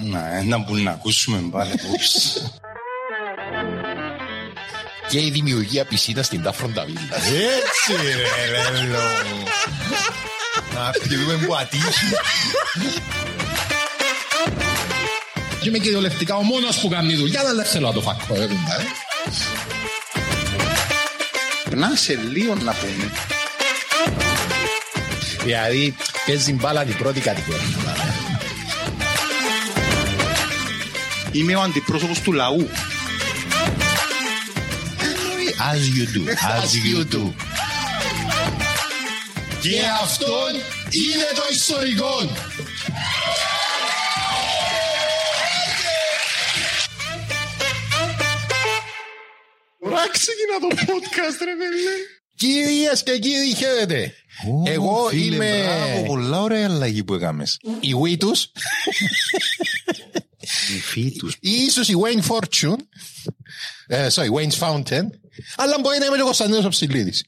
Να, ένα που να ακούσουμε πάλι. και η δημιουργία πισίνα στην Τάφροντα Βίλα. Έτσι ρε λέλο. Να πιούμε που ατύχει. Και είμαι κυριολεκτικά ο μόνος που κάνει δουλειά, αλλά δεν θέλω να το φακώ. ε, κουμπά, ε. Να σε λίγο να πούμε. Δηλαδή, παίζει μπάλα την πρώτη κατηγορία. Είμαι ο αντιπρόσωπος του λαού. As you do. As you do. Και αυτό είναι το ιστορικό. Ωραία ξεκινά το podcast ρε παιδί. Κυρίες και κύριοι, χαίρετε. Εγώ είμαι Μπράβο, πολλά ωραία αλλαγή που έκαμες. η Βίτους, Οι φύτους. ίσως η Wayne Fortune, ε, sorry, Wayne's Fountain, αλλά μπορεί να είμαι και ο Κωνσταντίνος ο Ψηλίδης.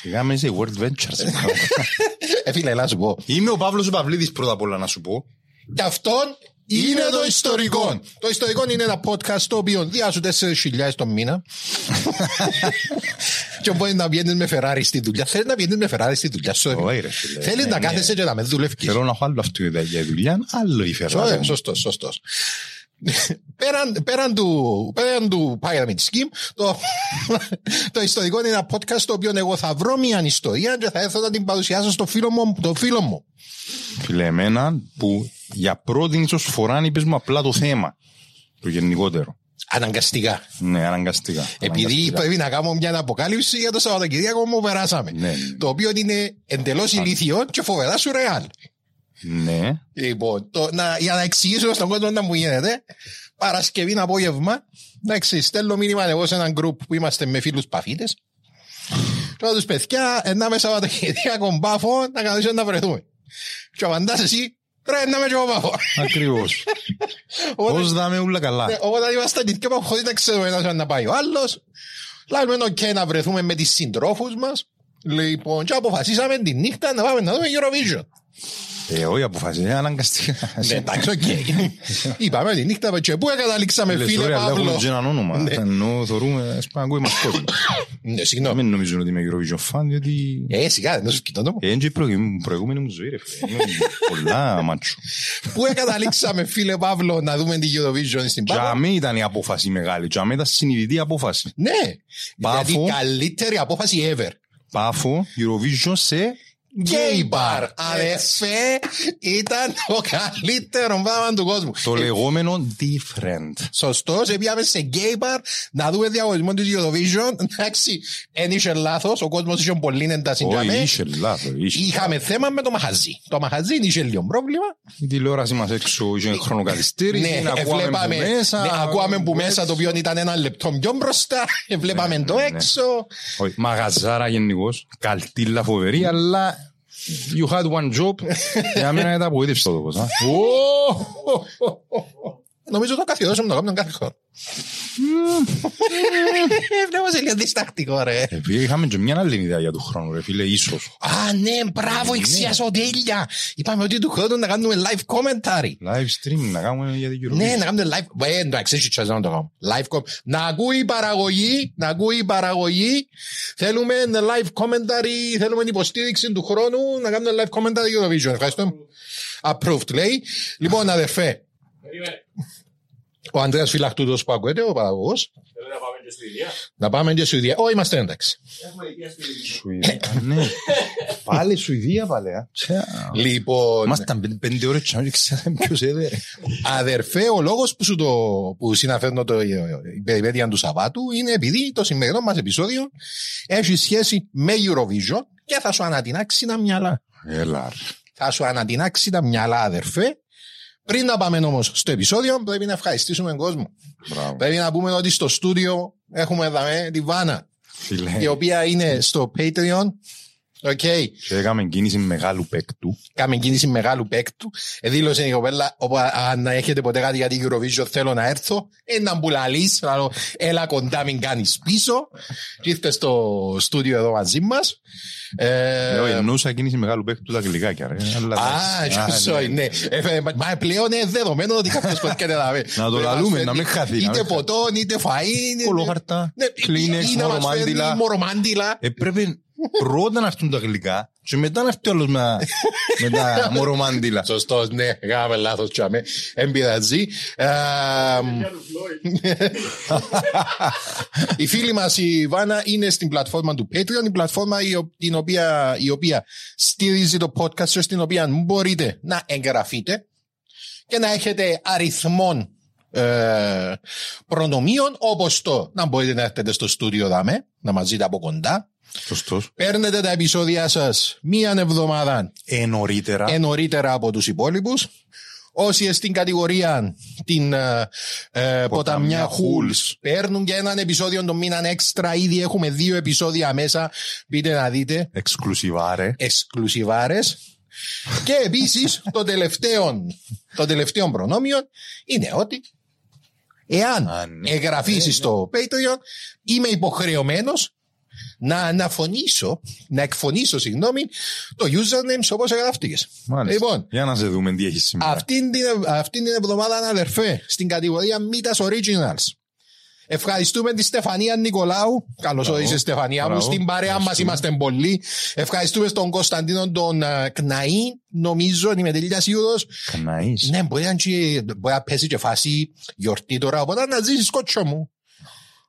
Σιγά με είσαι World Ventures. Ε, φίλε, να σου πω. Είμαι ο Παύλος ο Παυλίδης πρώτα απ' όλα να σου πω. Και αυτόν είναι το ιστορικό. Το ιστορικό είναι ένα podcast το οποίο διάσου 4.000 το μήνα. και μπορεί να βγαίνεις με Ferrari στη δουλειά. Θέλεις να βγαίνεις με Ferrari στη δουλειά σου. Όχι, ρε φίλε. Θέλεις Ναι, να ναι. κάθεσαι και να με δουλεύεις. Θέλω να έχω άλλο αυτό για δουλειά, άλλο η Ferrari. Σωστό, σωστό. πέραν, πέραν, του, πέραν του Pyramid Scheme, το, το ιστορικό είναι ένα podcast το οποίο εγώ θα βρω μια ιστορία και θα έρθω να την παρουσιάσω στο φίλο μου. Το φίλο μου. Φίλε, εμένα που για πρώτη ίσως φορά είπες μου απλά το θέμα. Το γενικότερο. Αναγκαστικά. Ναι, αναγκαστικά. Επειδή Αναγκαστικά. πρέπει να κάνουμε μια αποκάλυψη για το Σαββατοκυριακό που περάσαμε. Ναι, ναι. Το οποίο είναι εντελώς ηλίθιο και φοβερά σουρεάλ. Ναι. Λοιπόν, το, να, για να εξηγήσω στον κόσμο να μου γίνεται, Παρασκευή απόγευμα, εντάξει, στέλνω μήνυμα εγώ σε έναν group που είμαστε με φίλους παφίτες. Και λέω τους παιδιά, ένα με Σαββατοκυριακό μπάφο, να καθίσουμε να βρεθούμε. Και απαντάς εσύ, ρε, να με και εγώ μπάφο. Ακριβώς. Οπότε- Πώς δάμε όλα καλά. Ναι, Οπότε είμαστε και είπαμε χωρίς να ξέρουμε ένας αν να πάει ο άλλος. Λαλούμε ok να βρεθούμε με τις συντρόφους μας. Λοιπόν, και αποφασίσαμε τη νύχτα να πάμε να δούμε Eurovision. Ε, όχι αποφασίζει, αναγκαστικά. Ναι, εντάξει, οκ. Είπαμε τη νύχτα και πού καταλήξαμε Λες, φίλε ωραία, αλλά έχουμε Παύλο. και έναν όνομα. Ναι. Ενώ θεωρούμε, ας πούμε, ακούει μας κόσμο. Ναι, Να συγγνώμη. μην νομίζουν ότι είμαι Eurovision fan, διότι... Ε, σιγά, δεν σου κοιτώ το. Ε, είναι και η προηγούμενη- προηγούμενη μου ζωή, ρε φίλε. Είμαι Πολλά μάτσο. Πού καταλήξαμε φίλε Παύλο να δούμε την Eurovision στην Για Παύλο. μένα ήταν η απόφαση μεγάλη. Για μένα ήταν συνειδητή απόφαση. Ναι, Πάφο. δηλαδή καλύτερη απόφαση ever. Πάφο, Eurovision σε... Gay bar. Αδερφέ, ήταν το καλύτερο πράγμα του κόσμου. Το λεγόμενο different. Σωστό, πήγαμε σε gay bar να δούμε διαγωνισμό της Eurovision. Εντάξει, δεν είχε λάθος, ο κόσμος είχε πολύ ένταση για Όχι, μέ. είσαι λάθος. είσαι. Είχαμε θέμα με το μαχαζί. Το μαχαζί είχε λίγο πρόβλημα. Η τηλεόραση μας έξω είχε χρονοκαθυστέρηση. Ναι, να ακούαμε βλέπαμε, που μέσα. ναι, ακούαμε που μέσα το οποίο ήταν ένα λεπτό πιο μπροστά. Ε, Βλέπαμε το ναι, ναι. έξω. Όχι, μαγαζάρα γενικώς. Καλτήλα φοβερή, αλλά you had one job. Για μένα ήταν απογοήτευση το τόπος. Α. νομίζω το καθιερώσαμε να το κάνουμε κάθε χρόνο. Βλέπω σε λίγο διστακτικό ρε. Επειδή είχαμε και μια άλλη ιδέα για του χρόνου, ρε φίλε, ίσως. Α, ναι, μπράβο, εξιάσω τέλεια. Είπαμε ότι του χρόνου να κάνουμε live commentary. Live stream να κάνουμε για την Eurovision. Ναι, να κάνουμε live. Ε, εντάξει, έχει τσάζα να το κάνουμε. Live com... Να ακούει η παραγωγή, να ακούει η παραγωγή. Θέλουμε live commentary, θέλουμε υποστήριξη του χρόνου να κάνουμε live commentary Eurovision. Ευχαριστώ. Approved, λέει. Λοιπόν, αδερφέ. Ο Ανδρέας Φυλαχτούτος που ακούεται, ο παραγωγός. Να πάμε και στη Σουηδία. Ω, είμαστε εντάξει. Σουηδία. Ναι. Πάλι Σουηδία, πάλι. α. Τσα. Λοιπόν, Ήμασταν πέντε- πέντε ώρες και δεν ξέραμε ποιος έδε. ρε. αδερφέ, ο λόγος που, σου το, που συναφέρνω το, η περιπέτεια του Σαββάτου είναι επειδή το σημερινό μας επεισόδιο έχει σχέση με Eurovision και θα σου ανατινάξει τα μυαλά. Έλα, ρε. Θα σου ανατινάξει τα μυαλά, αδερφέ. Πριν να πάμε όμως στο επεισόδιο, πρέπει να ευχαριστήσουμε τον κόσμο. Μπράβο. Πρέπει να πούμε ότι στο στούντιο έχουμε εδώ τη Βάνα, Φίλε. η οποία είναι στο Patreon. OK. Και έκαμε κίνηση μεγάλου παίκτου. Έκαμε κίνηση μεγάλου παίκτου. Ε, δήλωσε η κοπέλα, όπου αν έχετε ποτέ κάτι για την Eurovision θέλω να έρθω. Ένα μπουλαλής, αλλά έλα κοντά μην κάνεις πίσω. Και ήρθε στο στούντιο εδώ μαζί μας. Ε, Εγώ εννοούσα κίνηση μεγάλου παίκτου τα γλυκάκια, ρε. Αλλά Α, εντάξει. sorry, ναι. Ε, μα- Μα πλέον είναι δεδομένο ότι κάποιος που έρχεται να με- Να το με λαλούμε, μας να μην φέρνει χαθεί, να Είτε μην χαθεί. ποτόν, είτε φαΐ. είτε- Κολοχαρτά, Ναι, Kleenex, ή να μας μορομάντιλα. φέρνει μορομάντιλα. Έπρεπε πρώτα να έρθουν τα γλυκά και μετά να έρθει ο άλλος με με τα μορομάντιλα. Σωστός, ναι, κάναμε λάθος τσάμε. Εν πειράζει. Ε, η φίλη μας η Βάνα είναι στην πλατφόρμα του Patreon, η πλατφόρμα η, ο- την οποία, η οποία στηρίζει το podcast σας, στην οποία μπορείτε να εγγραφείτε και να έχετε αριθμών ε, προνομίων όπως το να μπορείτε να έρθετε στο στούντιο δάμε, να μας δείτε από κοντά. Σωστός. Παίρνετε τα επεισόδια σας μίαν εβδομάδα Ε, νωρίτερα. ε, νωρίτερα από τους υπόλοιπους. Όσοι στην κατηγορία την ε, ε, ποταμιά Χούλς παίρνουν και έναν επεισόδιο τον μήνα έξτρα. Ήδη έχουμε δύο επεισόδια μέσα. Μπείτε να δείτε. Εξκλουσιβάρε. Εξκλουσιβάρες. και επίσης το τελευταίο, το τελευταίο προνόμιο είναι ότι εάν Α, ναι. εγγραφήσεις στο Patreon είμαι υποχρεωμένος να αναφωνήσω, να εκφωνήσω, συγγνώμη, το username όπως εγγραφτήκες. Μάλιστα. Λοιπόν, Για να σε δούμε τι έχεις σήμερα. αυτήν την, αυτήν την εβδομάδα, αδερφέ, στην κατηγορία Μήτας Originals. Ευχαριστούμε τη Στεφανία Νικολάου. Καλώς Μπράβο. όρισες, Στεφανία μου. Μπράβο. Στην παρέα μας Ευχαριστούμε. είμαστε πολλοί. Ευχαριστούμε στον Κωνσταντίνο τον ε, Κναή. Νομίζω, είμαι τελείω σίγουρος. Καναείς. Ναι, μπορεί να, και- μπορεί να πέσει και φάση γιορτή τώρα, οπότε να ζήσεις κότσο μου.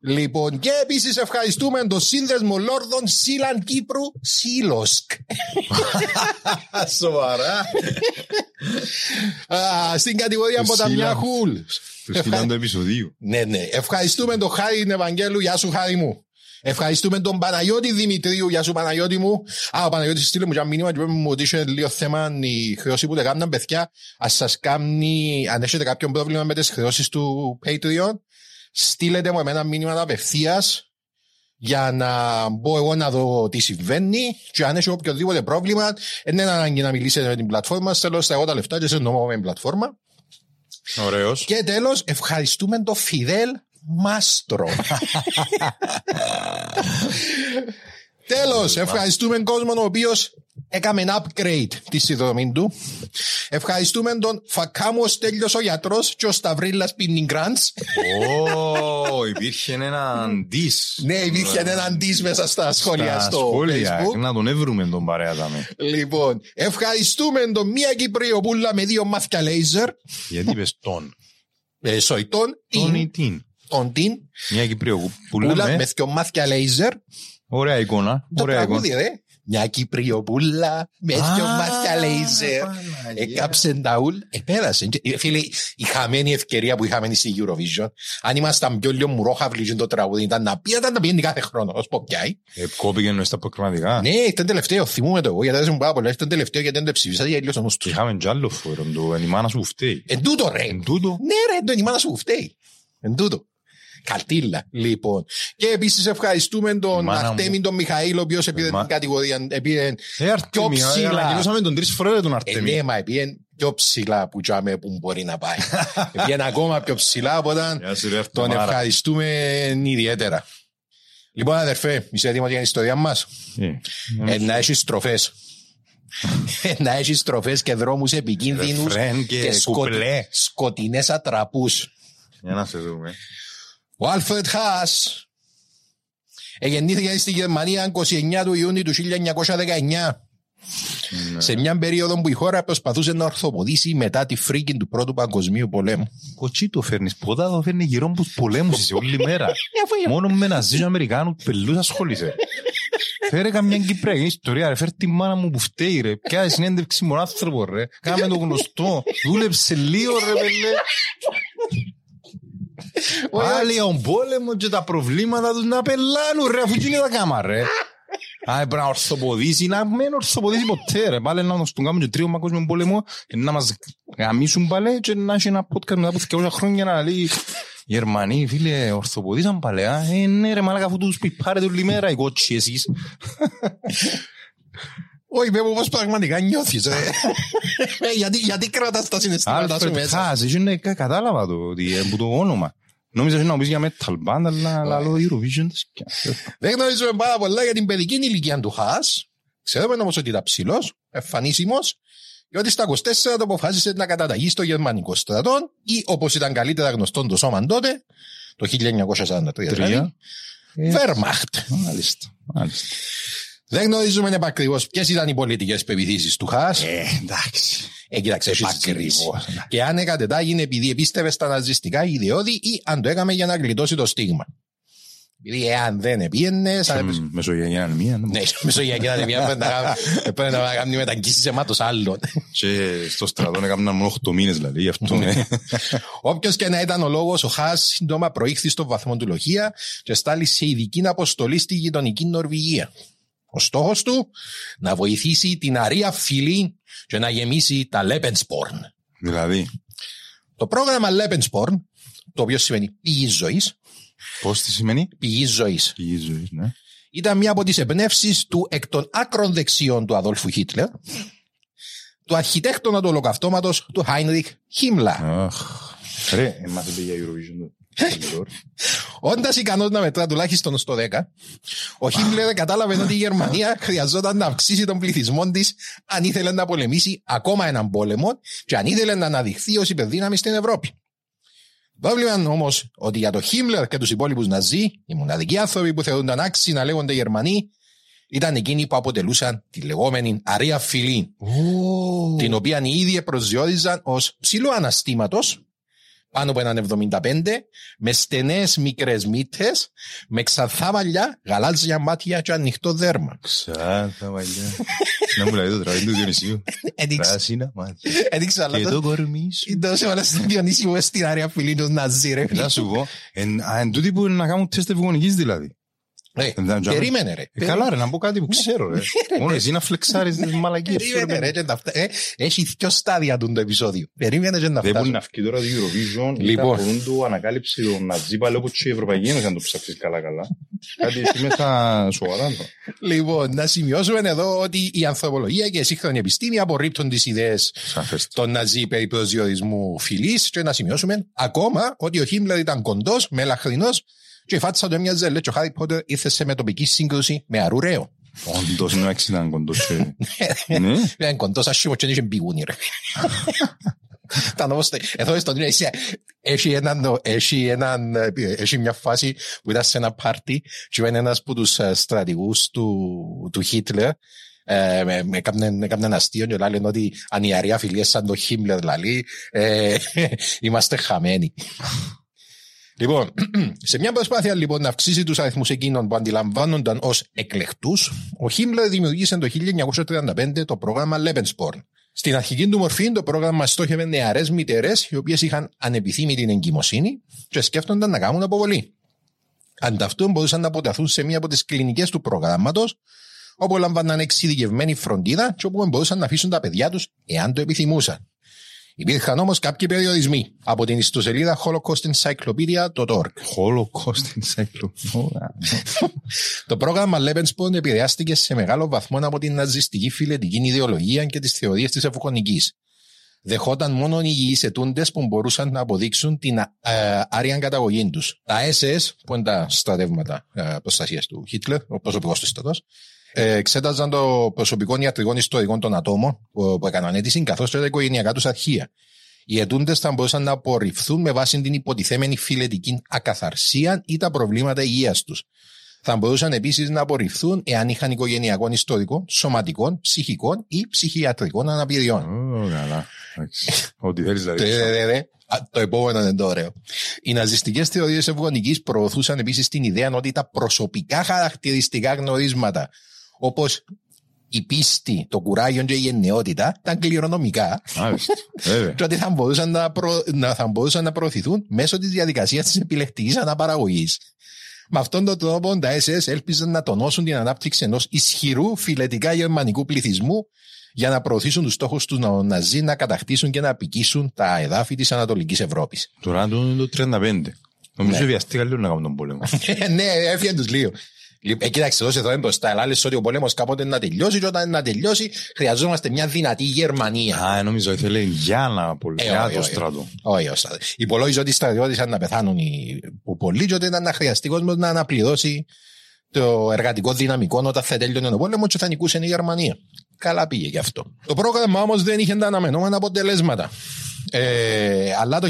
Λοιπόν, και επίσης ευχαριστούμε τον σύνδεσμο Λόρδων Σίλαν Κύπρου Σίλοσκ. Σοβαρά. Α, Στην κατηγορία Το Ποταμιά Σίλαν. Χουλ. Του στείλαν το επεισοδίου. Ναι, ναι. Ευχαριστούμε τον Χάρη Ευαγγέλου. Γεια σου, Χάρη μου. Ευχαριστούμε τον Παναγιώτη Δημητρίου. Γεια σου, Παναγιώτη μου. Α, ο Παναγιώτης στείλε μου και ένα μήνυμα και είπε μου ότι είχε λίγο θέμα η χρέωση που δεν κάνουν παιδιά. Ας σας κάνει, αν έχετε κάποιο πρόβλημα με τις χρεώσεις του Patreon, στείλετε μου εμένα μήνυμα απευθείας για να μπω εγώ να δω τι συμβαίνει και αν έχει οποιοδήποτε πρόβλημα, δεν είναι ανάγκη να μιλήσετε με την πλατφόρμα, θέλω στα εγώ τα λεφτά και σε νόμο με την πλατφόρμα. Ωραίος. Και τέλος, ευχαριστούμε τον Φιδέλ Μάστρο. τέλος, ευχαριστούμε τον κόσμο ο οποίος έκαμε upgrade τη συνδρομή του. Ευχαριστούμε τον Φακάμου ο Στέλιος ο γιατρός και ο Σταυρίλας Πινιγκράντς. Ω, υπήρχε ένα ντύς. ναι, υπήρχε έναν της μέσα στα σχόλια Στα στο σχόλια. Facebook. Να τον έβρουμε τον παρέα δάμε. Λοιπόν, ευχαριστούμε τον Μία Κυπριοπούλα με δύο μάθηκια λέιζερ. Γιατί είπες τον. Ε, σοϊτών, Τον ή την, την. τον την, Μια Κυπρίου πούλα πουλά με με. δύο μάθηκια λέιζερ. Ωραία εικόνα. Το Ωραία εικόνα. τραγούδι, ρε. Μια Κυπριοπούλα με δυο Α, μάτια λέιζερ. Παναγία. Έκαψε τα ουλ. Επέρασε. Και, ε, Φίλε, η χαμένη ευκαιρία που είχαμε στη Eurovision, αν ήμασταν πιο λίγο μουρόχαυλοι και το τραγούδι, ήταν να πει, ήταν να πηγαίνει κάθε χρόνο. Ως πω πιάει. Ε, Κόπηκε μες στα προκριματικά. Ναι, ήταν τελευταίο. Θυμούμαι το εγώ, γιατί δεν μου πάρα πολλά. Ήταν τελευταίο γιατί δεν το ψηφίσα και έλειωσε όμως Και του. είχαμε κι άλλο φόρο. Το «Εν η μάνα σου φταίει». Εν τούτο, ρε. Εν τούτο. Ναι, ρε, το η μάνα σου φταίει. Εν τούτο. Καλτήλα, λοιπόν. Και επίσης ευχαριστούμε τον μάνα μου. Αρτέμι τον Μιχαήλ, ο οποίος επήρε Μα- την κατηγορία. Επήρε Ε, Αρτέμι, πιο ψηλά. ανακοινώσαμε τον τρεις φορές τον Ε, Αρτέμι. ναι, μα επήρε πιο ψηλά που τζάμε που μπορεί να πάει. Πήγαινε ακόμα πιο ψηλά, οπότε Γεια σου, ρε, τον Αρτεμάρα. ευχαριστούμε ιδιαίτερα. Λοιπόν, αδερφέ, είσαι έτοιμος για την ιστορία μας; Ε, Ε, να έχεις στροφές. να έχεις στροφές και δρόμους επικίνδυνους Ρεφρέν και κουπλέ. σκοτεινές ατραπούς. Για να σε δούμε. Ο Άλφρετ Χάς γεννήθηκε στη Γερμανία 29 του Ιούνιου του 1919. Σε μια περίοδο που η χώρα προσπαθούσε να ορθοποδήσει μετά τη φρίκη του Πρώτου Παγκοσμίου Πολέμου. Κοτσί το φέρνεις, ποτά το φέρνει γύρω από τους πολέμους είσαι όλη μέρα. Μόνος με να ζήσω Αμερικάνους πελούς ασχολείσαι. Φέρε καμιά Κυπριακή ιστορία ρε, φέρε τη μάνα μου που φταίει ρε. Κάνε συνέντευξη με άνθρωπο ρε. Κάμε το γνωστό. Δούλεψε λίγο ρε πελέ. Πάλι ο πόλεμος και τα προβλήματα τους να πελάνουν ρε, αφού γίνει τα κάμα ρε. Α, πρέπει να ορθοποδήσει, να μην ορθοποδήσει ποτέ ρε. Πάλι να μας τον κάνουμε και τρίο παγκόσμιο πόλεμο και να μας γαμίσουν πάλι και να έχει ένα podcast μετά από 200 χρόνια να λέει Γερμανοί, φίλε, ορθοποδήσαν παλαιά. Ε, ναι ρε μάλακα αφού τους πιπάρετε όλη μέρα οι κότσι εσείς. Όχι, πέ μου πώς πραγματικά νιώθεις. ρε. Ε, γιατί, γιατί κρατάς τα συναισθήματα σου Άλφρετ μέσα; Χάς, εσύ είναι κα- κατάλαβα το, ότι ε, που το όνομα. Νόμιζα ότι να μου πεις για metal band, αλλά λαλό Eurovision. της και- Δεν γνωρίζουμε πάρα πολλά για την παιδική ηλικία του Χάς. Ξέρουμε όμως ότι ήταν ψηλός, εμφανίσιμος και ότι στα 24 το αποφάσισε να καταταγεί στο γερμανικό στρατό ή όπως ήταν καλύτερα γνωστό το σώμα τότε, το 1943 δηλαδή, Τρία. Ε, Wehrmacht. Μάλιστα, μάλιστα. Δεν γνωρίζουμε επακριβώς ποιες ήταν οι πολιτικές πεπιθήσεις του Χάς. Ε, εντάξει. Ε, κοίταξε, έχεις Επακριβώς, ζήσει. ναι. Και αν εκατετάγινε επειδή επίστευε στα ναζιστικά ιδεώδη ή αν το έκαμε για να γλιτώσει το στίγμα. Επειδή εάν δεν επίενε, σαν έπαιζε. Μ, Μεσογειακή μία. ναι. Ναι, μεσογειακή αδεμία πρέπει να κάνουμε- πρέπει να κάνουμε μεταγγίσεις αιμάτος άλλων. Και στο στρατό έκαναν μόνο 8 μήνες δηλαδή, γι' αυτό ναι. Όποιος και να ήταν ο λόγος, ο Χάς σύντομα προήχθη στο βαθμό του Λοχεία και στάλει σε ειδική αποστολή στη γειτονική Νορβηγία. Ο στόχος του να βοηθήσει την αρία φυλή και να γεμίσει τα Lebensborn. Δηλαδή, Το πρόγραμμα Lebensborn, το οποίο σημαίνει πηγής ζωής, πώς τι σημαίνει; πηγής ζωής, Πηγής ζωής, ναι. ήταν μία από τις εμπνεύσεις του εκ των άκρων δεξιών του Αδόλφου Χίτλερ, του αρχιτέκτονα του ολοκαυτώματος του Χάινριχ Χίμλα. Αχ. Ρε, μάθετε για Eurovision. Το- Όντας ικανός να μετρά τουλάχιστον στο 10, ο Χίμλερ κατάλαβε ότι η Γερμανία χρειαζόταν να αυξήσει τον πληθυσμό της αν ήθελε να πολεμήσει ακόμα έναν πόλεμο και αν ήθελε να αναδειχθεί ως υπερδύναμη στην Ευρώπη. Πρόβλημα όμως ότι για τον Χίμλερ και τους υπόλοιπους Ναζί, οι μοναδικοί άνθρωποι που θεωρούνταν άξιοι να λέγονται Γερμανοί, ήταν εκείνοι που αποτελούσαν τη λεγόμενη αρία φυλή, την οποία οι ίδιοι προσδιορίζαν ως ψηλό αναστήματος, πάνω από έναν 75, με στενές μικρές μύτες, με ξανθά μαλλιά, γαλάζια μάτια και ανοιχτό δέρμα. Ξάρτα μαλλιά. Να μου λέει το τραγούδι του Διονυσίου. Έδειξα, Πράσινα μάτια. έδειξα, αλλά Και το... το κορμί σου. Τόσο όλα στην Διονύση μου στην άρια φιλή του Ναζί, ρε. Να σου πω, εν- α, εν τούτοι που να κάνουν τεστ ευγονικής δηλαδή. Ρε, Δεν τζάμε. Περίμενε ρε. Ε, Καλά ρε, να πω κάτι που ξέρω ρε. Μόνο εσύ να φλεξάρεις τις μαλακίες σου. ρε, Περίμενε ρε. παιδί. και τα αυτά- ε, Έχει δυο στάδια του το επεισόδιο. Περίμενε και να Δεν μπορεί φτάσουμε. να βγει τώρα το Eurovision ή Λοιπόν. θα μπορούν το ανακάλυψη το Νατζί πάλι όπως και η Ευρωπαϊκή Ένωση αν το ψάξεις καλά καλά. Κάτι εσύ μέσα σοβαρά. το. Λοιπόν, να σημειώσουμε εδώ ότι η ανθρωπολογία και η σύγχρονη επιστήμη απορρίπτουν τις ιδέες Σαφές. των Ναζί περί προσδιορισμού φυλής και να σημειώσουμε ακόμα ότι ο Χίμλερ ήταν κοντός, μελαχρινός και η φάτσα του έμοιαζε λέει και ο Χάρι Πότερ ήρθε σε μετοπική σύγκρουση με αρουραίο. Όντως είναι έξι ήταν κοντός. ε. Ναι. Ήταν κοντός άσχημος και δεν είχε μπιγούνι ρε. Ήταν όμως, εδώ στον είναι, εσύ- έχει έναν, έχει έναν, ε, έχει μια φάση που ήταν σε ένα πάρτι και ήταν ένας από τους ε, στρατηγούς του, του Χίτλερ ε, με, με κάμνεν- κάμνεν αστείο και λένε ότι αν η αρία φιλίες σαν το Χίμλερ λαλεί, ε, είμαστε χαμένοι. Λοιπόν, σε μια προσπάθεια λοιπόν να αυξήσει τους αριθμούς εκείνων που αντιλαμβάνονταν ως εκλεκτούς, ο Χίμλερ δημιουργήσε το 1935 το πρόγραμμα Lebensborn. Στην αρχική του μορφή, το πρόγραμμα στόχευε νεαρές μητερές, οι οποίες είχαν ανεπιθύμητη εγκυμοσύνη και σκέφτονταν να κάνουν αποβολή. Ανταυτού μπορούσαν να αποταθούν σε μία από τις κλινικές του προγράμματος, όπου λάμβαναν εξειδικευμένη φροντίδα και όπου μπορούσαν να αφήσουν τα παιδιά τους εάν το επιθυμούσαν. Υπήρχαν όμως κάποιοι περιορισμοί από την ιστοσελίδα holocaustencyclopedia.org. Holocaust Encyclopedia. Το πρόγραμμα Lebensborn επηρεάστηκε σε μεγάλο βαθμό από την ναζιστική φιλετική ιδεολογία και τις θεωρίες της ευγονική. δεχόταν μόνο οι υγιείς ετούντες που μπορούσαν να αποδείξουν την ε, άρια καταγωγή τους. Τα SS, που είναι τα στρατεύματα ε, προστασίας του Χίτλερ, ο προσωπικός του στρατός, ε, εξέταζαν το προσωπικό ιατρικών ιστορικών των ατόμων που, που έκαναν αίτηση, καθώς και τα οικογενειακά τους αρχεία. Οι ετούντε θα μπορούσαν να απορριφθούν με βάση την υποτιθέμενη φιλετική ακαθαρσία ή τα προβλήματα υγείας τους. Θα μπορούσαν επίσης να απορριφθούν εάν είχαν οικογενειακών ιστορικών, σωματικών, ψυχικών ή ψυχιατρικών αναπηριών. Ω, καλά. Εντάξει. Ό,τι θέλεις να Τε, ρίξεις. δε, δε. Α, Το επόμενο είναι το ωραίο. Οι ναζιστικές θεωρίες ευγονικής προωθούσαν επίσης την ιδέα ότι τα προσωπικά χαρακτηριστικά γνωρίσματα, όπως η πίστη, το κουράγιο και η γενναιότητα, ήταν κληρονομικά Μάλιστα. Βέβαια. και ότι θα μπορούσαν να, προ... να, θα μπορούσαν να προωθηθούν μέσω της διαδικασίας της επιλεκτική αναπαραγωγής. Με αυτόν τον τρόπο, τα SS έλπιζαν να τονώσουν την ανάπτυξη ενός ισχυρού φιλετικά γερμανικού πληθυσμού για να προωθήσουν τους στόχους τους Ναζί να κατακτήσουν και να απικήσουν τα εδάφη της Ανατολικής Ευρώπης. Τώρα είναι το 35. Νομίζω Ναι. βιαστήκα λίγο να κάνουν τον πόλεμο. ναι, έφυγε τους λίγο. Λοιπόν, ε, κοίταξε, εδώ εδώ είναι μπροστά. Αλλά λες ότι ο πόλεμο κάποτε να τελειώσει, και όταν να τελειώσει, χρειαζόμαστε μια δυνατή Γερμανία. Α, νομίζω ήθελε για να πολ- Ε, για όχι, το όχι. στρατό. Όχι, όχι. Υπολόγιζε ότι οι στρατιώτες να πεθάνουν οι... που πολλοί, και ότι ήταν να χρειαστεί ο κόσμος να αναπληρώσει το εργατικό δυναμικό όταν θα τέλειωνε ο πόλεμος και θα νικούσε η Γερμανία. Καλά πήγε γι' αυτό. Το πρόγραμμα όμως δεν είχε τα αναμενόμενα αποτελέσματα. Ε, αλλά το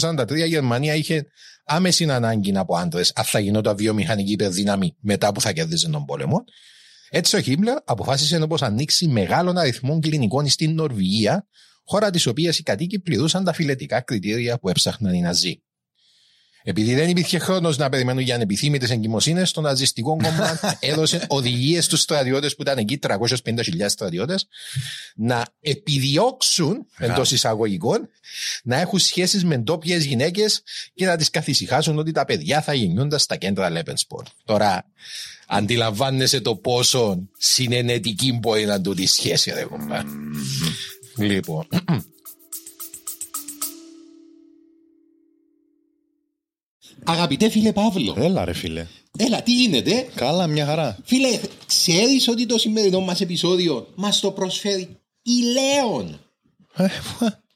1943 η Γερμανία είχε άμεση ανάγκη από άντρες αν θα γινόταν βιομηχανική υπερδύναμη μετά που θα κερδίζει τον πόλεμο. Έτσι ο Χίμπλερ αποφάσισε να ανοίξει μεγάλων αριθμών κλινικών στην Νορβηγία, χώρα της οποίας οι κατοίκοι πληρούσαν τα φιλετικά κριτήρια που έψαχναν οι Ναζί. Επειδή δεν υπήρχε χρόνος να περιμένουν για ανεπιθύμητες εγκυμοσύνες, το ναζιστικό κόμμα έδωσε οδηγίες στους στρατιώτες που ήταν εκεί, 350.000 στρατιώτες, να επιδιώξουν εντός εισαγωγικών να έχουν σχέσεις με ντόπιες γυναίκες και να τις καθησυχάσουν ότι τα παιδιά θα γεννιούνται στα κέντρα Λέπενσπορ. Τώρα, αντιλαμβάνεσαι το πόσο συνενετική μπορεί να τούτη η σχέση, ρε κομπά. Λοιπόν. Αγαπητέ φίλε Παύλο, Έλα ρε φίλε. έλα τι γίνεται; Καλά, μια χαρά. Φίλε, ξέρεις ότι το σημερινό μας επεισόδιο μας το προσφέρει η Λέων; Ε,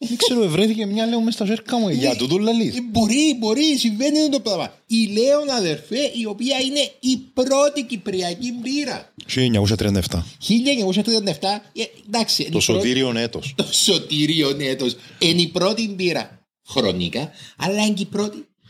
Δεν ξέρω, ευρέθηκε μια λέω μες στα ζέρκα μου. Για τούτο λαλείς. Ε, Μπορεί, μπορεί, συμβαίνει αυτό το πράγμα. Η Λέων αδερφέ, η οποία είναι η πρώτη κυπριακή μπύρα. 1937. 1937, ε, εντάξει. είναι Το η πρώτη- σωτήριον έτος. Το σωτήριο έτος. Είναι η πρώτη μπύρα χρονικά, αλλά είναι και η πρώτη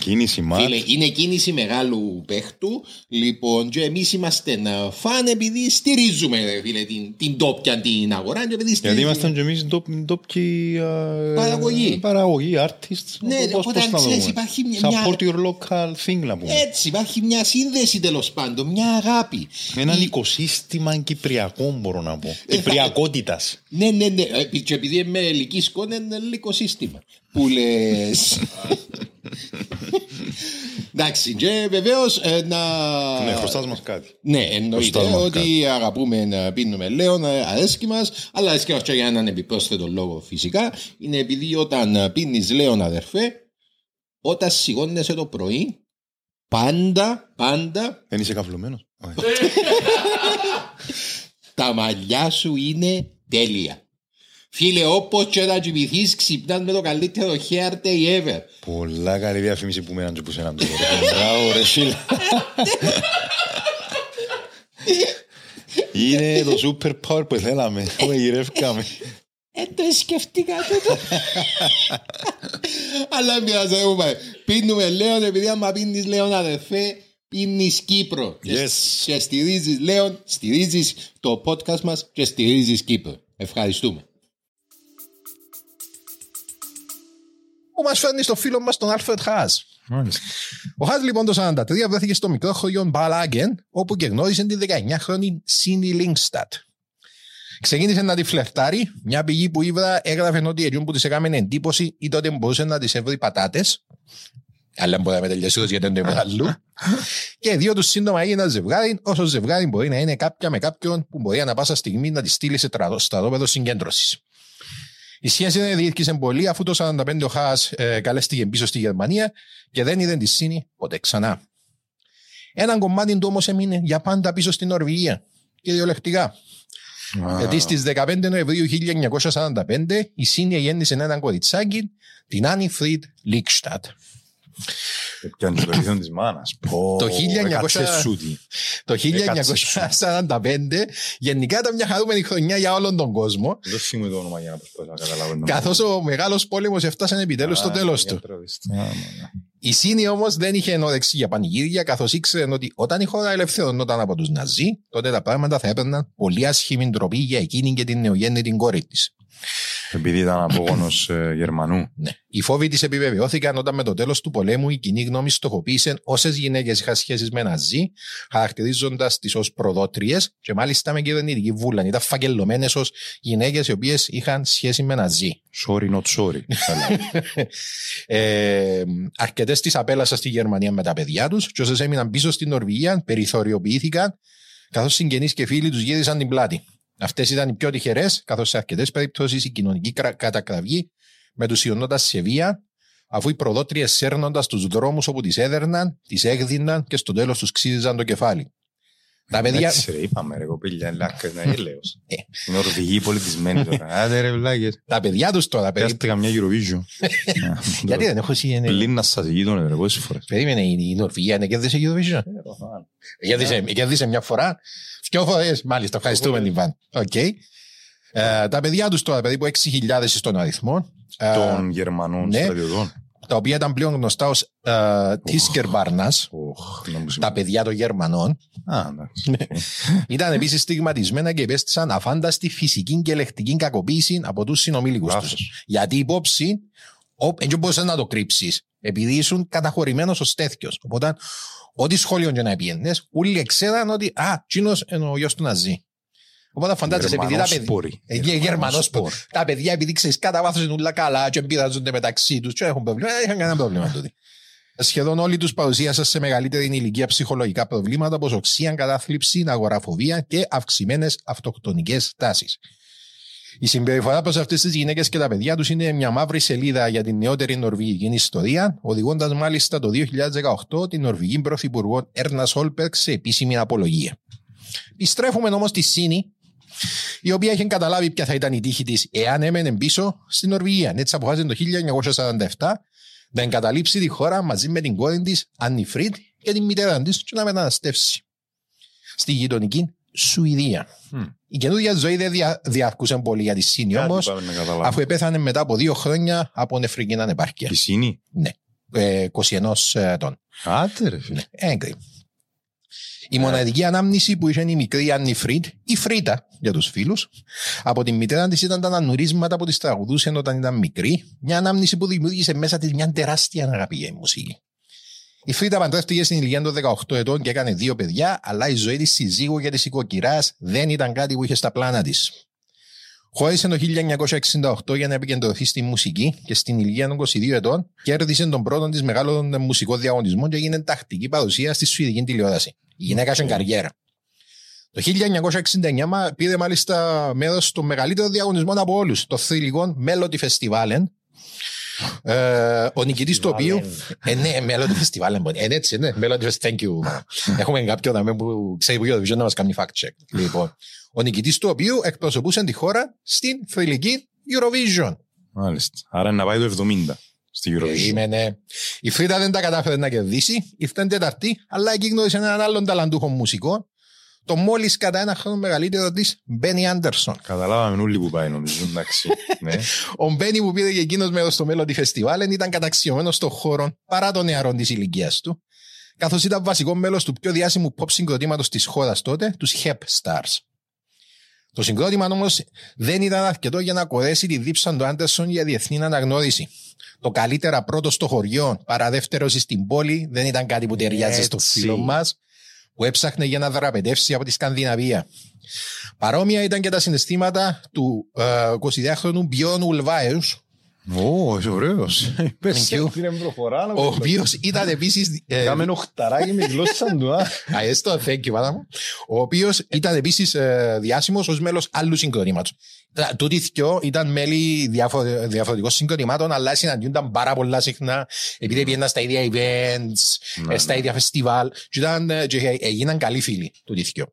Κίνηση μάτς. Φίλε, είναι κίνηση μεγάλου παίχτου. Λοιπόν, και εμείς είμαστε να φαν επειδή στηρίζουμε ρε φίλε, την, την τόπια την αγορά. Και επειδή Γιατί στηρίζουμε- ήμασταν και εμείς ντόπ- ντόπιοι ε, Παραγωγή. Παραγωγή, artists. Ναι, Πώς- οπότε πώς αν να το ξέρεις, πούμε. υπάρχει μια- μια- Support your local thing να πούμε. Έτσι, υπάρχει μια σύνδεση τέλος πάντων, μια αγάπη. Έναν Η- οικοσύστημα κυπριακό μπορώ να πω. θα- Κυπριακότητας. Ναι, ναι, ναι. Ε, Και επειδή είμαι ελική σκόνη, είναι ελληνικό σύστημα. Που λες. Εντάξει, και βεβαίως να. Ναι, χρωστάς μας κάτι. Ναι, εννοείται Χρωστάς μας ότι αγαπούμε να πίνουμε λέον, ε, αρέσκει μας, αλλά αρέσκει μας και για έναν επιπρόσθετο λόγο φυσικά. Είναι επειδή όταν πίνεις λέον, αδερφέ, όταν σηκώνεσαι το πρωί, πάντα, πάντα Δεν είσαι καυλωμένος. Όχι. τα μαλλιά σου είναι τέλεια. Φίλε, όπως και να κοιμηθείς, ξυπνάς με το καλύτερο hair day ever. Πολλά καλή διαφήμιση που μέναν και που σέναν τώρα. Μπράβο ρε φίλε. Είναι το super power που θέλαμε. Το γυρεύκαμε. Ε, το σκεφτήκα τούτο. Αλλά μοιάζει, δεν μου πάει. Πίνουμε Λέον, επειδή άμα πίνεις Λέον αδερφέ, πίνεις Κύπρο. Και- Yes. Και στηρίζεις Λέον, στηρίζεις το podcast μας και στηρίζεις Κύπρο. Ευχαριστούμε. Που μας φέρνει στο φίλο μας τον Άλφρεντ Χάζ. Μάλιστα. Ο Χάζ λοιπόν το 43 βρέθηκε στο μικρό χωριό Μπαλάγκεν, όπου και γνώρισε την 19χρονη Σύνη Λίνγκσταντ. Ξεκίνησε να τη φλερτάρει, μια πηγή που ήβρα έγραφε ότι εκείνο που της έκαμε εντύπωση ή τότε μπορούσε να της έβρει πατάτες. Αλλά μπορεί να με τελειώσει γιατί δεν το έβρε αλλού. και οι δύο τους σύντομα έγιναν ζευγάρι, όσο ζευγάρι μπορεί να είναι κάποια με κάποιον που μπορεί ανα πάσα στιγμή να τη στείλει σε τρα- στρατόπεδο συγκέντρωσης. Η σχέση δεν διήρκησε πολύ αφού το 1945 ο Χάς ε, καλέστηκε πίσω στη Γερμανία και δεν είδε τη Σύνη ποτέ ξανά. Έναν κομμάτι του όμως έμεινε για πάντα πίσω στην Νορβηγία και διολεκτικά. Γιατί στις 15 Νοεμβρίου 1945 η Σύνη γέννησε έναν κοριτσάκι, την Άννη Φριντ Λίνγκσταντ. Πιάνε το ήθον της μάνας. Πω, Το 1900 έκατσε σούτι. Το Έκατσε 1945 γενικά ήταν μια χαρούμενη χρονιά για όλον τον κόσμο, Δεν θυμούμαι το όνομα για να προσπαθήσω να καταλάβω. καθώς ο μεγάλος πόλεμος έφτασε επιτέλους στο τέλος του. Η Σύνη όμως δεν είχε όρεξη για πανηγύρια, καθώς ήξερε ότι όταν η χώρα ελευθερωνόταν από τους Ναζί, τότε τα πράγματα θα έπαιρναν πολύ άσχημη τροπή για εκείνη και την νεογέννητη κόρη της. Επειδή ήταν απόγονος ε, Γερμανού. Ναι. Οι φόβοι της επιβεβαιώθηκαν όταν με το τέλος του πολέμου η κοινή γνώμη στοχοποίησε όσες γυναίκες είχαν σχέσεις με Ναζί, χαρακτηρίζοντας τις ως προδότριες και μάλιστα με κυβερνητική βούλα. Ήταν φακελωμένε ως γυναίκες οι οποίες είχαν σχέση με Ναζί. Sorry not sorry. ε, Αρκετές τις απέλασαν στη Γερμανία με τα παιδιά τους, και όσες έμειναν πίσω στην Νορβηγία περιθωριοποιήθηκαν, καθώς συγγενείς και φίλοι τους γύρισαν την πλάτη. Αυτές ήταν οι πιο τυχερές, καθώς σε αρκετές περιπτώσεις η κοινωνική κρα- κατακραυγή με του ιονώντα σε βία, αφού οι προδότριες σέρνοντα του δρόμους όπου τις έδερναν, τις έγδυναν και στο τέλος τους ξύριζαν το κεφάλι. Τα παιδιά. Έτσι ρε, είπαμε ρε κοπήλια, λάκκες να έλεος. Ε. Είναι Νορβηγοί πολιτισμένοι τώρα. Άντε ρε βλάκες. Τα παιδιά τους τώρα. περί- Πιάστηκα μια Eurovision. Γιατί δεν έχω εσύ. Πλήν να σας γείτονε ρε, πόσες φορές. Περίμενε, η η Νορβηγία είναι κέρδισε Eurovision. Κέρδισε, κέρδισε μια φορά. Δυο φορές, μάλιστα. Ευχαριστούμε την Βαν. Οκ. Ε, τα παιδιά τους τώρα, περίπου 6.000 στον αριθμό. ε, Των Γερμανών ναι. στρατιωτών. τα οποία ήταν πλέον γνωστά ως Tyskerbarna, Οχ, να μου τα σημαίνει. παιδιά των Γερμανών. Α, εντάξει. Ήταν επίσης στιγματισμένα και υπέστησαν αφάνταστη φυσική και λεκτική κακοποίηση από τους συνομήλικους τους. Λάθος. Γιατί η υπόψη, ο- δεν μπορούσες να το κρύψεις, επειδή ήσουν καταχωρημένος ως τέτοιος. Οπότε, ό,τι σχόλιο και να πιένε, όλοι ξέραν ότι α, τσίνος είναι ο γιος του Ναζί. Οπότε φαντάζεσαι, επειδή τα παιδιά. Γερμανόσποροι. Ε, Γερμανός Γερμανόσποροι. σπορ. Τα παιδιά, επειδή ξέρεις, κατά βάθος είναι όλα καλά και εμπειράζονται μεταξύ τους, και έχουν πρόβλημα. Δεν είχαν κανένα πρόβλημα τότε. Σχεδόν όλοι τους παρουσίασαν σε μεγαλύτερη ηλικία ψυχολογικά προβλήματα όπως οξία, κατάθλιψη, αγοραφοβία και αυξημένες αυτοκτονικές τάσεις. Η συμπεριφορά προς αυτές τις γυναίκες και τα παιδιά τους είναι μια μαύρη σελίδα για την νεότερη νορβηγική ιστορία, οδηγώντας μάλιστα το 2018 την Νορβηγή Πρωθυπουργό Έρνα Σόλπερκ σε επίσημη απολογία. Επιστρέφουμε όμως στη Σύνη, η οποία είχε καταλάβει ποια θα ήταν η τύχη της εάν έμενε πίσω στην Νορβηγία. Έτσι αποφάσισε το 1947 να εγκαταλείψει τη χώρα μαζί με την κόρη της Άννη Φριντ και την μητέρα της και να μεταναστεύσει στη γειτονική Σουηδία. Μμ. Η καινούργια ζωή δεν δια, διαρκούσε πολύ για τη Σύνη Κάτι όμως, πάμε να καταλάβουμε. αφού επέθανε μετά από δύο χρόνια από νεφρική ανεπάρκεια. Πισίνη. Ε, 21 ετών. Άτε ρε φίλε. Ναι, έγκρι. Η μοναδική ανάμνηση που είχε η μικρή Άννη Φριντ, η Φρίτα για τους φίλους, από την μητέρα της ήταν τα νανουρίσματα που της τραγουδούσε όταν ήταν μικρή, μια ανάμνηση που δημιούργησε μέσα της μια τεράστια αγάπη για η μουσική. Η Φρίτα παντρεύτηκε στην ηλικία των 18 ετών και έκανε δύο παιδιά, αλλά η ζωή της συζύγου και της οικοκυράς δεν ήταν κάτι που είχε στα πλάνα της. Χώρισε το 1968 για να επικεντρωθεί στη μουσική και στην ηλικία των 22 ετών κέρδισε τον πρώτο της μεγάλο μουσικό διαγωνισμό και έγινε τακτική παρουσία στη Σουηδική τηλεόραση. Η γυναίκα είχε καριέρα. Το 1969 μα- πήρε μάλιστα μέρος στο μεγαλύτερο διαγωνισμό από όλους, το θρηλυκό Melody Festival. Ε, ο νικητής του οποίου. Ε, ναι, Melody Festival. Ε, ναι, έτσι, ναι. Melody Festival. Thank you. Έχουμε κάποιον δαμέ που ξέρει που Eurovision να μας κάνει fact check. Λοιπόν, ο νικητής του οποίου εκπροσωπούσε τη χώρα στην θρηλυκή Eurovision. Μάλιστα. Άρα να πάει το 70 στη Eurovision. Περίμενε. Η Φρίτα δεν τα κατάφερε να κερδίσει. Ήρθε Τεταρτή, αλλά εκεί γνώρισε έναν άλλον ταλαντούχο μουσικό. Το μόλις κατά ένα χρόνο μεγαλύτερο της Μπένι Άντερσον. Καταλάβαμε όλοι που πάει νομίζω. Εντάξει. Ναι. Ο Μπένι που πήρε και εκείνος μέρος στο μέλλον τη φεστιβάλ ήταν καταξιωμένος στον χώρο παρά των νεαρών της ηλικίας του, καθώς ήταν βασικό μέλος του πιο διάσημου pop συγκροτήματος της χώρας τότε, τους Hep Stars. Το συγκρότημα όμως δεν ήταν αρκετό για να κορέσει τη δίψα του Άντερσον για διεθνή αναγνώριση. Το καλύτερα πρώτο στο χωριό, παρά δεύτερο στην πόλη, δεν ήταν κάτι που ταιριάζει στο Έτσι. φίλο μας, που έψαχνε για να δραπετεύσει από τη Σκανδιναβία. Παρόμοια ήταν και τα συναισθήματα του ε, 22χρονου Μπιόν Ουλβάεου, Ω, είσαι ωραίος. Πες, you. κύριε προχωρά. Ο οποίος ήταν επίσης. Κάμε οχταράκι με γλώσσα του, α. Αέστο, thank you, πάντα μου. Ο οποίος ήταν επίσης διάσημος ως μέλος άλλου συγκροτήματο. Τούτοι δυο ήταν μέλη διαφο- διαφορετικών συγκροτημάτων, αλλά συναντιούνταν πάρα πολλά συχνά, επειδή πήγαιναν στα ίδια events, Ναι, ε, στα ναι. ίδια φεστιβάλ, και, ήταν, ε, και έγιναν καλοί φίλοι τούτοι δυο.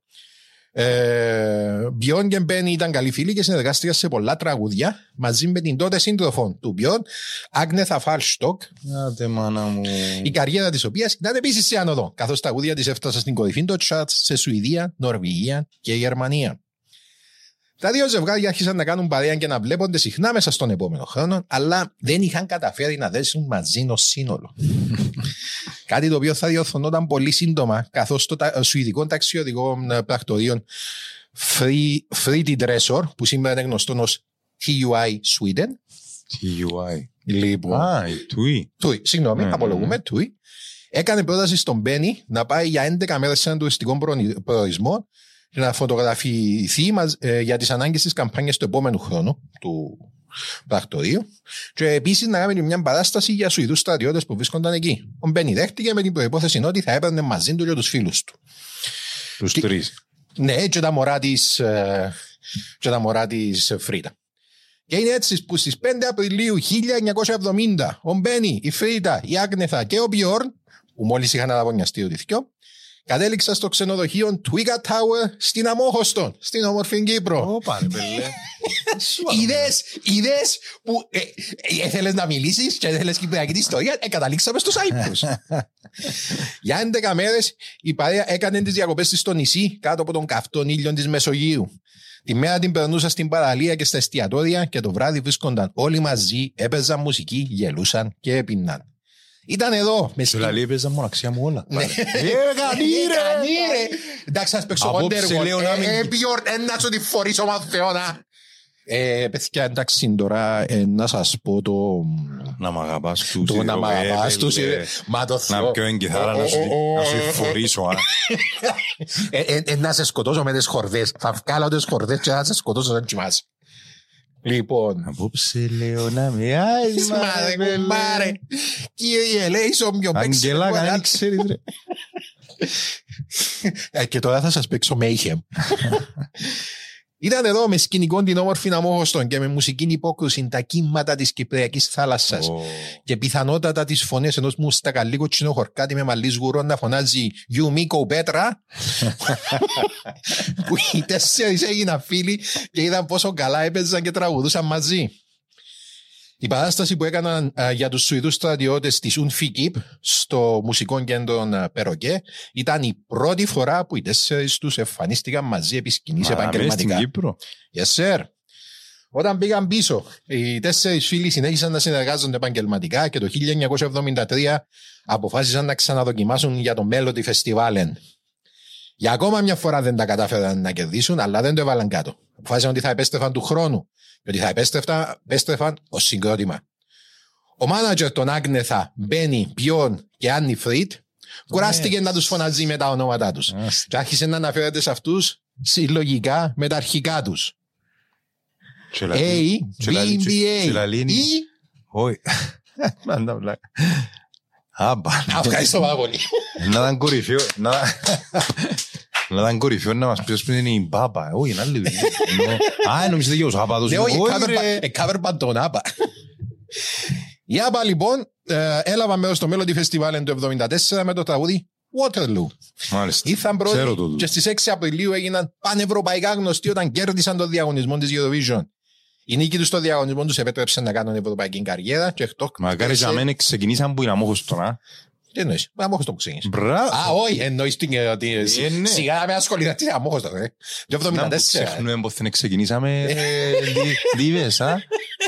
Ε, Μπιόν και Μπένι ήταν καλοί φίλοι και συνεργάστηκαν σε πολλά τραγούδια μαζί με την τότε σύντροφο του Μπιόν, Άγνεθα Φάλστοκ, Άντε μάνα μου. η καριέρα της οποίας ήταν επίσης σε άνοδο, καθώς τα τραγούδια της έφτασαν στην κορυφή των charts σε Σουηδία, Νορβηγία και Γερμανία. Τα δύο ζευγάρια άρχισαν να κάνουν παρέα και να βλέπονται συχνά μέσα στον επόμενο χρόνο, αλλά δεν είχαν καταφέρει να δέσουν μαζί ως σύνολο. Κάτι το οποίο θα διορθωνόταν πολύ σύντομα, καθώς το τα- σουηδικό ταξιδιωτικό ε, πρακτορείο Free, Free Dressor, που σήμερα είναι γνωστό ως TUI Sweden, TUI. λοιπόν, Α, η TUI. Τούι, συγγνώμη, Ναι, απολογούμε, Τούι. Έκανε πρόταση στον Μπένι να πάει για 11 μέρες σε έναν τουριστικό προνη- προορισμό και να φωτογραφηθεί μας, ε, για τις ανάγκες της καμπάνιας του επόμενου χρόνου του πρακτορείου και επίσης να κάνει μια παράσταση για Σουηδού στρατιώτες που βρίσκονταν εκεί. Ο Μπένι δέχτηκε με την προπόθεση ότι θα έπαιρνε μαζί του και τους φίλους του. Τους Και- τρεις. Ναι, και τα μωρά της και τα μωρά της Φρίτα. Και είναι έτσι που στις 5 Απριλίου 1970 ο Μπένι, η Φρίτα, η Άγνεθα και ο Μπιόρν, που μόλις είχαν αναβωνιαστεί ο δυο, κατέληξαν στο ξενοδοχείο Twiga Tower στην Αμόχωστον, στην όμορφη Κύπρο. Ωπα ρε πελέ. Είδες, είδες που ε, ε, ήθελες να μιλήσεις και ήθελες κυπριακή τη ιστορία, ε, καταλήξαμε στο Σάιπρους. Για 11 μέρες η παρέα έκανε τις διακοπές της στο νησί κάτω από τον καυτόν ήλιο της Μεσογείου. Τη μέρα την περνούσα στην παραλία και στα εστιατόρια και το βράδυ βρίσκονταν όλοι μαζί, έπαιζαν μουσική, γελούσαν και έπιναν. Ήταν εδώ, με Σου σκηνή. λαλεί έπαιζα μοναξιά μου όλα. Ναι. Ε, κανεί ρε. Κανεί, ρε. Εντάξει, ας παίξω Απόψε Wonderwall. λέω να μην- Ε, ε, Bjorn, ε, να σου τη φορήσω μαθαίωνα. Ε, παιδιά, εντάξει, τώρα ε, να σας πω το... Να μ' αγαπάς τους. Το να ρε, μ' ρε, αγαπάς ρε, τους, ρε. ε, Μα το Θεό. Να πιω την κιθάρα να σου να σου φορήσω. α. Ε, ε, ε, Να σε σκοτώσω με τις χορδές. Θα βγάλω τις χορδές και να σε σκοτώσω σαν κοιμάσαι. Λοιπόν, Απόψε λέω να με άεις Μάρε, κουμπάρε. Κύριε, λέει σόμιο παίξει. Αγγελά, κανένα ξέρεις ρε. Ε, Και τώρα θα σας παίξω Mayhem. Ήταν εδώ με σκηνικό την όμορφη Αμόχωστον και με μουσική υπόκρουση τα κύματα της Κυπριακής θάλασσας Ω, και πιθανότατα τις φωνές ενός μουστακαλί κοτσινό χορκάτι με μαλλί σγουρό να φωνάζει «You Miko Πέτρα» που οι τέσσερις έγιναν φίλοι και είδαν πόσο καλά έπαιζαν και τραγουδούσαν μαζί. Η παράσταση που έκαναν α, για τους Σουηδούς στρατιώτες της Unfikip στο μουσικό κέντρο α, Περοκέ ήταν η πρώτη φορά που οι τέσσερις τους εμφανίστηκαν μαζί επί σκηνής μα, μέσα στην επαγγελματικά. Κύπρο. Yes, sir. Όταν πήγαν πίσω, οι τέσσερις φίλοι συνέχισαν να συνεργάζονται επαγγελματικά και το 1973 αποφάσισαν να ξαναδοκιμάσουν για το Melody Festival. Για ακόμα μια φορά δεν τα κατάφεραν να κερδίσουν, αλλά δεν το έβαλαν κάτω. Αποφάσισαν ότι θα επέστρεφαν του χρόνου και ότι θα επέστρεφαν, επέστρεφαν ως συγκρότημα. Ο μάνατζερ των Άγνεθα, Μπένι, Μπιόν και Άννη Φριντ κουράστηκε να τους φωνάζει με τα ονόματά τους. Άστα. Και άρχισε να αναφέρεται σε αυτούς συλλογικά με τα αρχικά τους. Και A, λαλεί- και B, λαλεί- B, και A. λαλεί είναι- Ή. Όχι. Μάντα πλάκα. ABBA. Ευχαριστώ πάρα πολύ. Να ήταν κορυφαίο. Να να ήταν κορυφαίο να μας πεις που είναι η μπάπα. Όχι, είναι άλλη δουλειά. Ενώ- Α, νομίζετε και ο Σάπατος. Ναι, όχι, Όχι, cover ρε. ba- ε, cover band τον Άπα. Η Άπα λοιπόν ε, έλαβα μέρος στο Melody Festival το 1974 με το τραγούδι Waterloo. Μάλιστα. Ήρθαν πρώτοι Ξέρω το και στις 6 Απριλίου έγιναν πανευρωπαϊκά γνωστοί όταν κέρδισαν το διαγωνισμό της Eurovision. Η νίκη τους στο διαγωνισμό τους επέτρεψε να κάνουν ευρωπαϊκή καριέρα και εκτός... Μακάρι για μένα ξεκινήσαν που είναι αμόχωστον, α. Τι εννοείς, μα αμόχωστο που ξεκίνησε. Μπράβο. Α, όχι, εννοείς την... ε, ότι- Ε, ναι. Σιγά να με ασχοληθείς, τι αμόχωστο, ρε. Το Να που 74. ξεχνούμε πως δεν ξεκινήσαμε ε, δι- δίβες, α.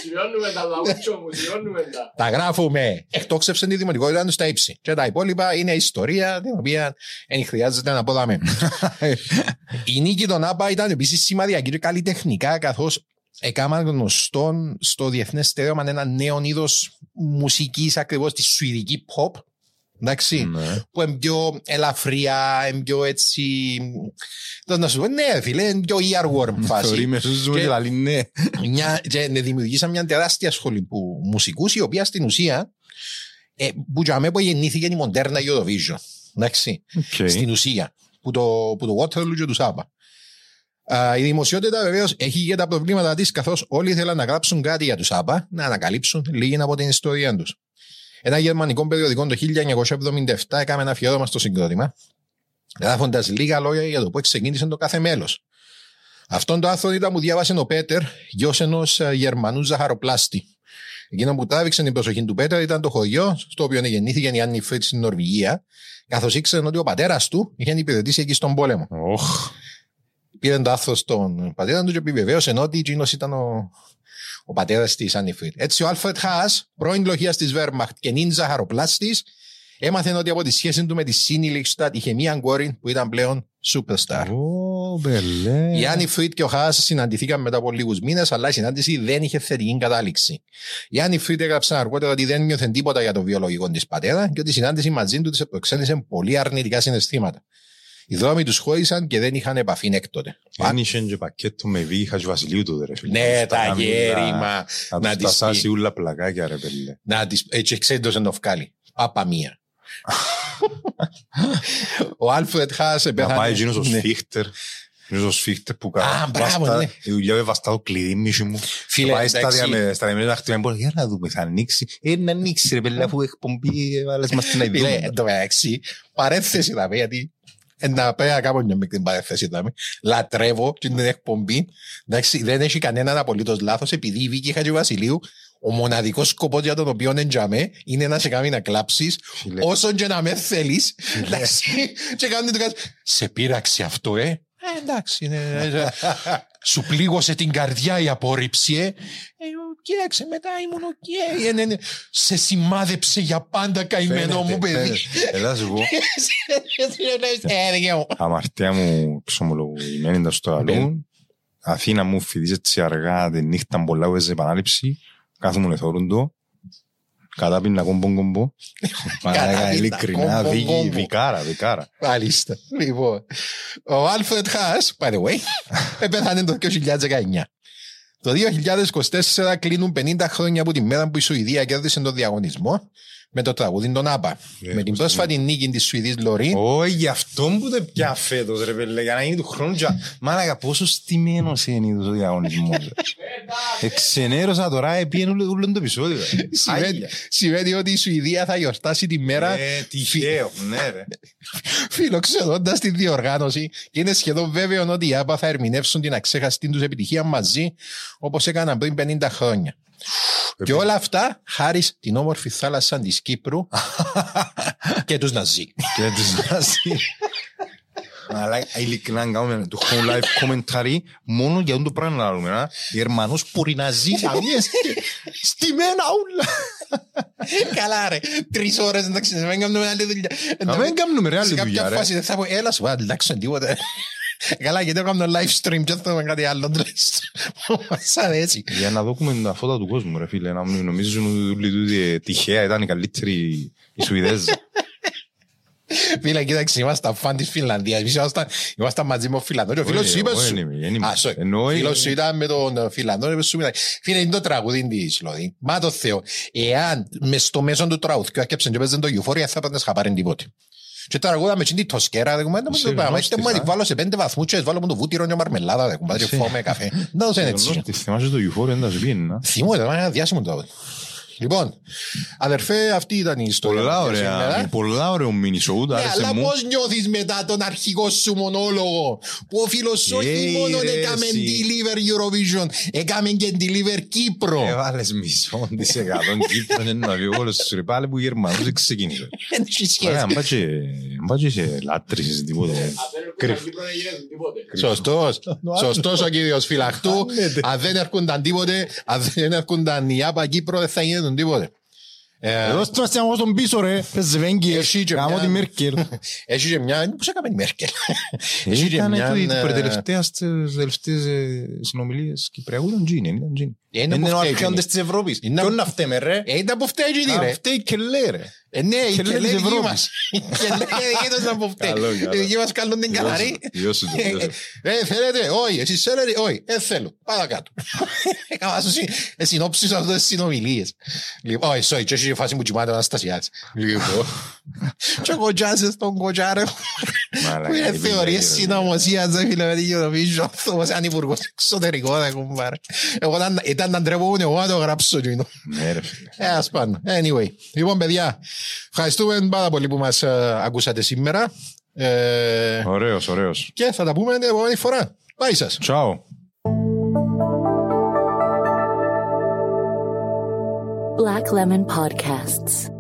Σημειώνουμε τα λαούτσο μου, σημειώνουμε τα. Τα γράφουμε. Εκτόξευσαν τη δημοτικότητα του στα ύψη. Και τα υπόλοιπα είναι ιστορία την οποία δεν χρειάζεται να αποδάμε. Η νίκη των ΑΠΑ ήταν επίσης σημαδιακή και καλλιτεχνικά καθώς έκαναν γνωστόν στο διεθνές στερέωμα ένα νέο είδος μουσικής ακριβώς τη σουηδική pop. Εντάξει, Ναι. που είναι πιο ελαφριά, είναι πιο έτσι. Πώς να σου πω, ναι, φίλε, είναι πιο earworm φάση. Θεωρεί με σούζουμε Και- και λαλεί ναι. μια, και ναι, δημιουργήσαν μια τεράστια σχολή που μουσικούς η οποία στην ουσία ε, που για μένα που γεννήθηκε η μοντέρνα Eurovision. Εντάξει, Οκ. στην ουσία που το, που το Waterloo και τους ABBA. Α, η δημοσιότητα βεβαίως έχει και τα προβλήματα της, καθώς όλοι ήθελαν να γράψουν κάτι για τους ABBA, να ανακαλύψουν λίγη από την ιστορία τους. Ένα γερμανικό περιοδικό το 1977 έκαμε ένα αφιέρωμα στο συγκρότημα, γράφοντας λίγα λόγια για το πώ ξεκίνησε το κάθε μέλος. Αυτόν το άρθρο ήταν που διάβασε ο Πέτερ, γιος ενός Γερμανού ζαχαροπλάστη. Εκείνο που τράβηξε την προσοχή του Πέτερ ήταν το χωριό στο οποίο γεννήθηκε η Άννι-Φριντ στην Νορβηγία, καθώς ήξερε ότι ο πατέρας του είχε υπηρετήσει εκεί στον πόλεμο. Οχ. Πήρε το άρθρο στον πατέρα του και επιβεβαίωσε ότι εκείνος ήταν ο, ο πατέρας της Άννι-Φριντ. Έτσι, ο Άλφρεντ Χάας, πρώην λοχίας της Βέρμαχτ και νυν ζαχαροπλάστη, έμαθε ότι από τη σχέση του με τη Σίνι Λίξτατ είχε μία κόρη που ήταν πλέον superstar. Ω, μπελέ. Η Άννη Φρίτ και ο Χάς συναντηθήκαν μετά από λίγους μήνες, αλλά η συνάντηση δεν είχε θετική κατάληξη. Η Άννη Φρίτ έγραψε αργότερα ότι δεν νιώθε τίποτα για το βιολογικό της πατέρα και ότι η συνάντηση μαζί του της προξένησε πολύ αρνητικά συναισθήματα. Οι δρόμοι τους χώρισαν και δεν είχαν επαφή έκτοτε. Αν είχε και πακέτο με βήχα και Βασιλείου του, ρε φίλε. Ναι, Στα τα κάμερα, γέρημα. Να Να τους τις τασάσει πει. ούλα πλακάκια, ρε πέλε. Να τις, έτσι εξέντωσε το βγάλει. Πάπα μία. ο Άλφρετ Χάς Να επέθανε. πάει εκείνος ο Ναι. σφίχτερ. Εκείνος ο σφίχτερ που Α, κα- μπράβο, βάστα- ναι. Η δουλειά με βαστά το κλειδί μίσου μου. Φίλε, Πάει στα εντάξει. δια- στα διαμερίδα να χτυπάει μπορεί, για να δούμε, θα ανοίξει. Ε, να ανοίξει ρε πέλε, αφού εκπομπή έβαλες μας την Φίλε, αηδία. εν τω μεταξύ, παρέθεση θα πει, γιατί εν να πει να κάνω μια μικρή παρέθεση θα πει. Λατρεύω και την εκπομπή. Εντάξει, δεν έχει κανέναν απολύτως λάθος, επειδή η Βίκη Χατζηβασιλείου ο μοναδικός σκοπός για τον οποίο εντιαμέ είναι να σε κάνει να κλάψεις Φίλε. όσο και να με θέλεις. Εντάξει, και κάνει το κάτι. Σε πείραξε αυτό, ε; Ε, εντάξει, είναι, ε, σου πλήγωσε την καρδιά η απόρριψη, ε. Ε κοίταξε, μετά ήμουν οκ. Ε, ναι, ναι. Σε σημάδεψε για πάντα, καημένο μου παιδί. Έλα σου πω, Ε, δικαίω. αμαρτία μου ξομολογημένη ήταν στο αλλού. Αθήνα μου φοιτής έτσι αργά τη νύχτα πολλά που έζε επανάληψη. Κάθομαι εθώρουν το. Κατάπιννα κόμπον κόμπο. Παράκα, Κατάπιννα ειλικρινά, κόμπον δίκη, κόμπο. δικάρα, δικάρα. Μάλιστα. Λοιπόν, ο Άλφρεντ Χάς, by the way, πέθανε το 2019. Το 2024 κλείνουν 50 χρόνια από τη μέρα που η Σουηδία κέρδισε τον διαγωνισμό με το τραγούδι των ΑΠΑ. Ε, με την πώς πρόσφατη νίκη της Σουηδής Λωρίν. Όχι, γι' αυτό που δεν πια φέτος ρε πέλε, για να γίνει του χρόνου και... Μάλακα, πόσο στημένος είναι ο διαγωνισμός. ρε. Εξενέρωσα τώρα, επίεν όλο όλο το επεισόδιο. ρε. Σημαίνει, Άγια. σημαίνει ότι η Σουηδία θα γιορτάσει τη μέρα Ε, τυχαίο, ναι ρε. φιλοξενώντας τη διοργάνωση και είναι σχεδόν βέβαιο ότι οι ΑΠΑ θα ερμηνεύσουν την αξέχαστη τους επιτυχία μαζί όπως έκαναν πριν 50 χρόνια. Και όλα αυτά χάρη στην όμορφη θάλασσα της Κύπρου και τους Ναζί. Και τους Ναζί. Αλλά ειλικρινά να κάνουμε το home live commentary μόνο για το πράγμα να λέμε. α. Γερμανός που Ναζί αμίες στημένα ούλα. Καλά, ρε. Τρεις ώρες εντάξει, δεν κάνουμε άλλη δουλειά. Να μην κάνουμε ρε άλλη Σε δουλειά κάποια ρε. φάση δεν θα πω, έλα σου, εντάξει, τίποτα. Καλά, γιατί έκανα live stream και θέλουμε κάτι άλλο τουλάχιστον. Μας αρέσει. Για να δούμε τα φώτα του κόσμου ρε φίλε. Να μην νομίζουν ότι όλοι τούτοι τυχαία ήταν οι καλύτεροι οι Σουηδέζοι. Φίλε, κοίταξε, ήμασταν φαν της Φινλανδίας. Εμείς ήμασταν, ήμασταν μαζί με τον Φιλανδός και ο φίλος σου είπες Όχι, σου. δεν είμαι, δεν είμαι. Α, sorry. Εννοώ, Φίλος σου ήταν με τον Φιλανδό και σου μιλάει. Φίλε, είναι το τραγούδι της, δηλαδή. Μα το Θεό. Εάν μες στο μέσο του τραγουδιού έκαψαν και παίζαν το Euphoria, θα πάνε χαπάρεν τίποτε. Και τώρα εγώ με την τοσκέρα, δεν κουμπάνε μου Είσαι το πράγμα. γνώστης, Είστε μου να α. τη βάλω σε πέντε βαθμούς και βάλω μου το βούτυρο και μαρμελάδα, δεν κουμπάνε και Είσαι- φάω με καφέ. Να δώσω έτσι. Τι θυμάσαι το Euphoria, δεν τα σου πήγαινε. να. Θυμούμαι, ήταν ένα διάσημο τραγούδι. Λοιπόν, αδερφέ, αυτή ήταν η ιστορία. Πολλά μας για ωραία, σήμερα. πολλά ωραίο mini show, Ναι, άρεσε αλλά μου. πώς νιώθεις μετά τον αρχικό σου μονόλογο που ο φίλος σου όχι Ει, μόνο ρε, έκαμε εσύ. deliver Eurovision, έκαμε και deliver Κύπρο. Έβαλες μισό της εκατόν Κύπρο, είναι να βγει όλος σου ρε πάλι που Γερμανούς ξεκίνησε. Δεν έχει Ωραία, σχέση. αν πάει και- αν πάει και σε λάτρεις τίποτα. Σωστός, σωστός ο κύριος Φυλαχτού. Κάνετε. Αν δεν έρχονταν τίποτε, αν δεν έρχονταν η ΑΠΑ Κύπρο, δεν θα γίνονταν τίποτε. Ε, Εδώ στο αστιαμό στον πίσω ρε, πες βέγγι, Εσύ και γάμω μια- τη Μέρκελ. Έχει και μια, πώς έκαμε η Μέρκελ; Έχει και Ήταν μια, τούτη ε, προτελευταίας στις τελευταίες ε, συνομιλίες Κυπριακού, ήταν τζίνι, ήταν τζίνι. Είναι Είναι που ο φταίει αρχαίοντες τζίνι. της Ευρώπης. Είναι Ποιον που- να φταίμε ρε. Ε, ήταν που φταίει και τι, ρε. Φταίει και λέει ρε. Ε, ναι, και λέει λέει της δική Ευρώπης. μας. Και λέει εκείνος να μου φταίει. Καλό, καλό. Οι δικοί μας κάνουν την καλαρή. Διώσου το, διώσου το. Ε, θέλετε, όχι, εσείς θέλετε, όχι, ε, θέλω, πάτα κάτω. Έκανα σου συ- ε, συνόψεις αυτές τις συνομιλίες. Λοιπόν, όχι, sorry, και έχει φάση που κοιμάται ο Αναστασιάδης. Λοιπόν, και ο κοτσάς στον κοτσάρο. Μαλάκα, Που είναι η θεωρίες παιδιά, συνωμοσίας, ρε φίλε, με την Eurovision, άνθρωπος σαν υπουργός εξωτερικών, ρε κουμπάρε. Εγώ ήταν- ήταν να ντρεπόμουν εγώ να το γράψω εκείνο. Ναι, ρε φίλε. Ε, ας πάνω. Anyway. Λοιπόν, παιδιά, ευχαριστούμε πάρα πολύ που μας ε, ακούσατε σήμερα. Ε, Ωραίος, ωραίος. και θα τα πούμε την επόμενη φορά. Bye σας. Τσάου. Black Lemon Podcasts.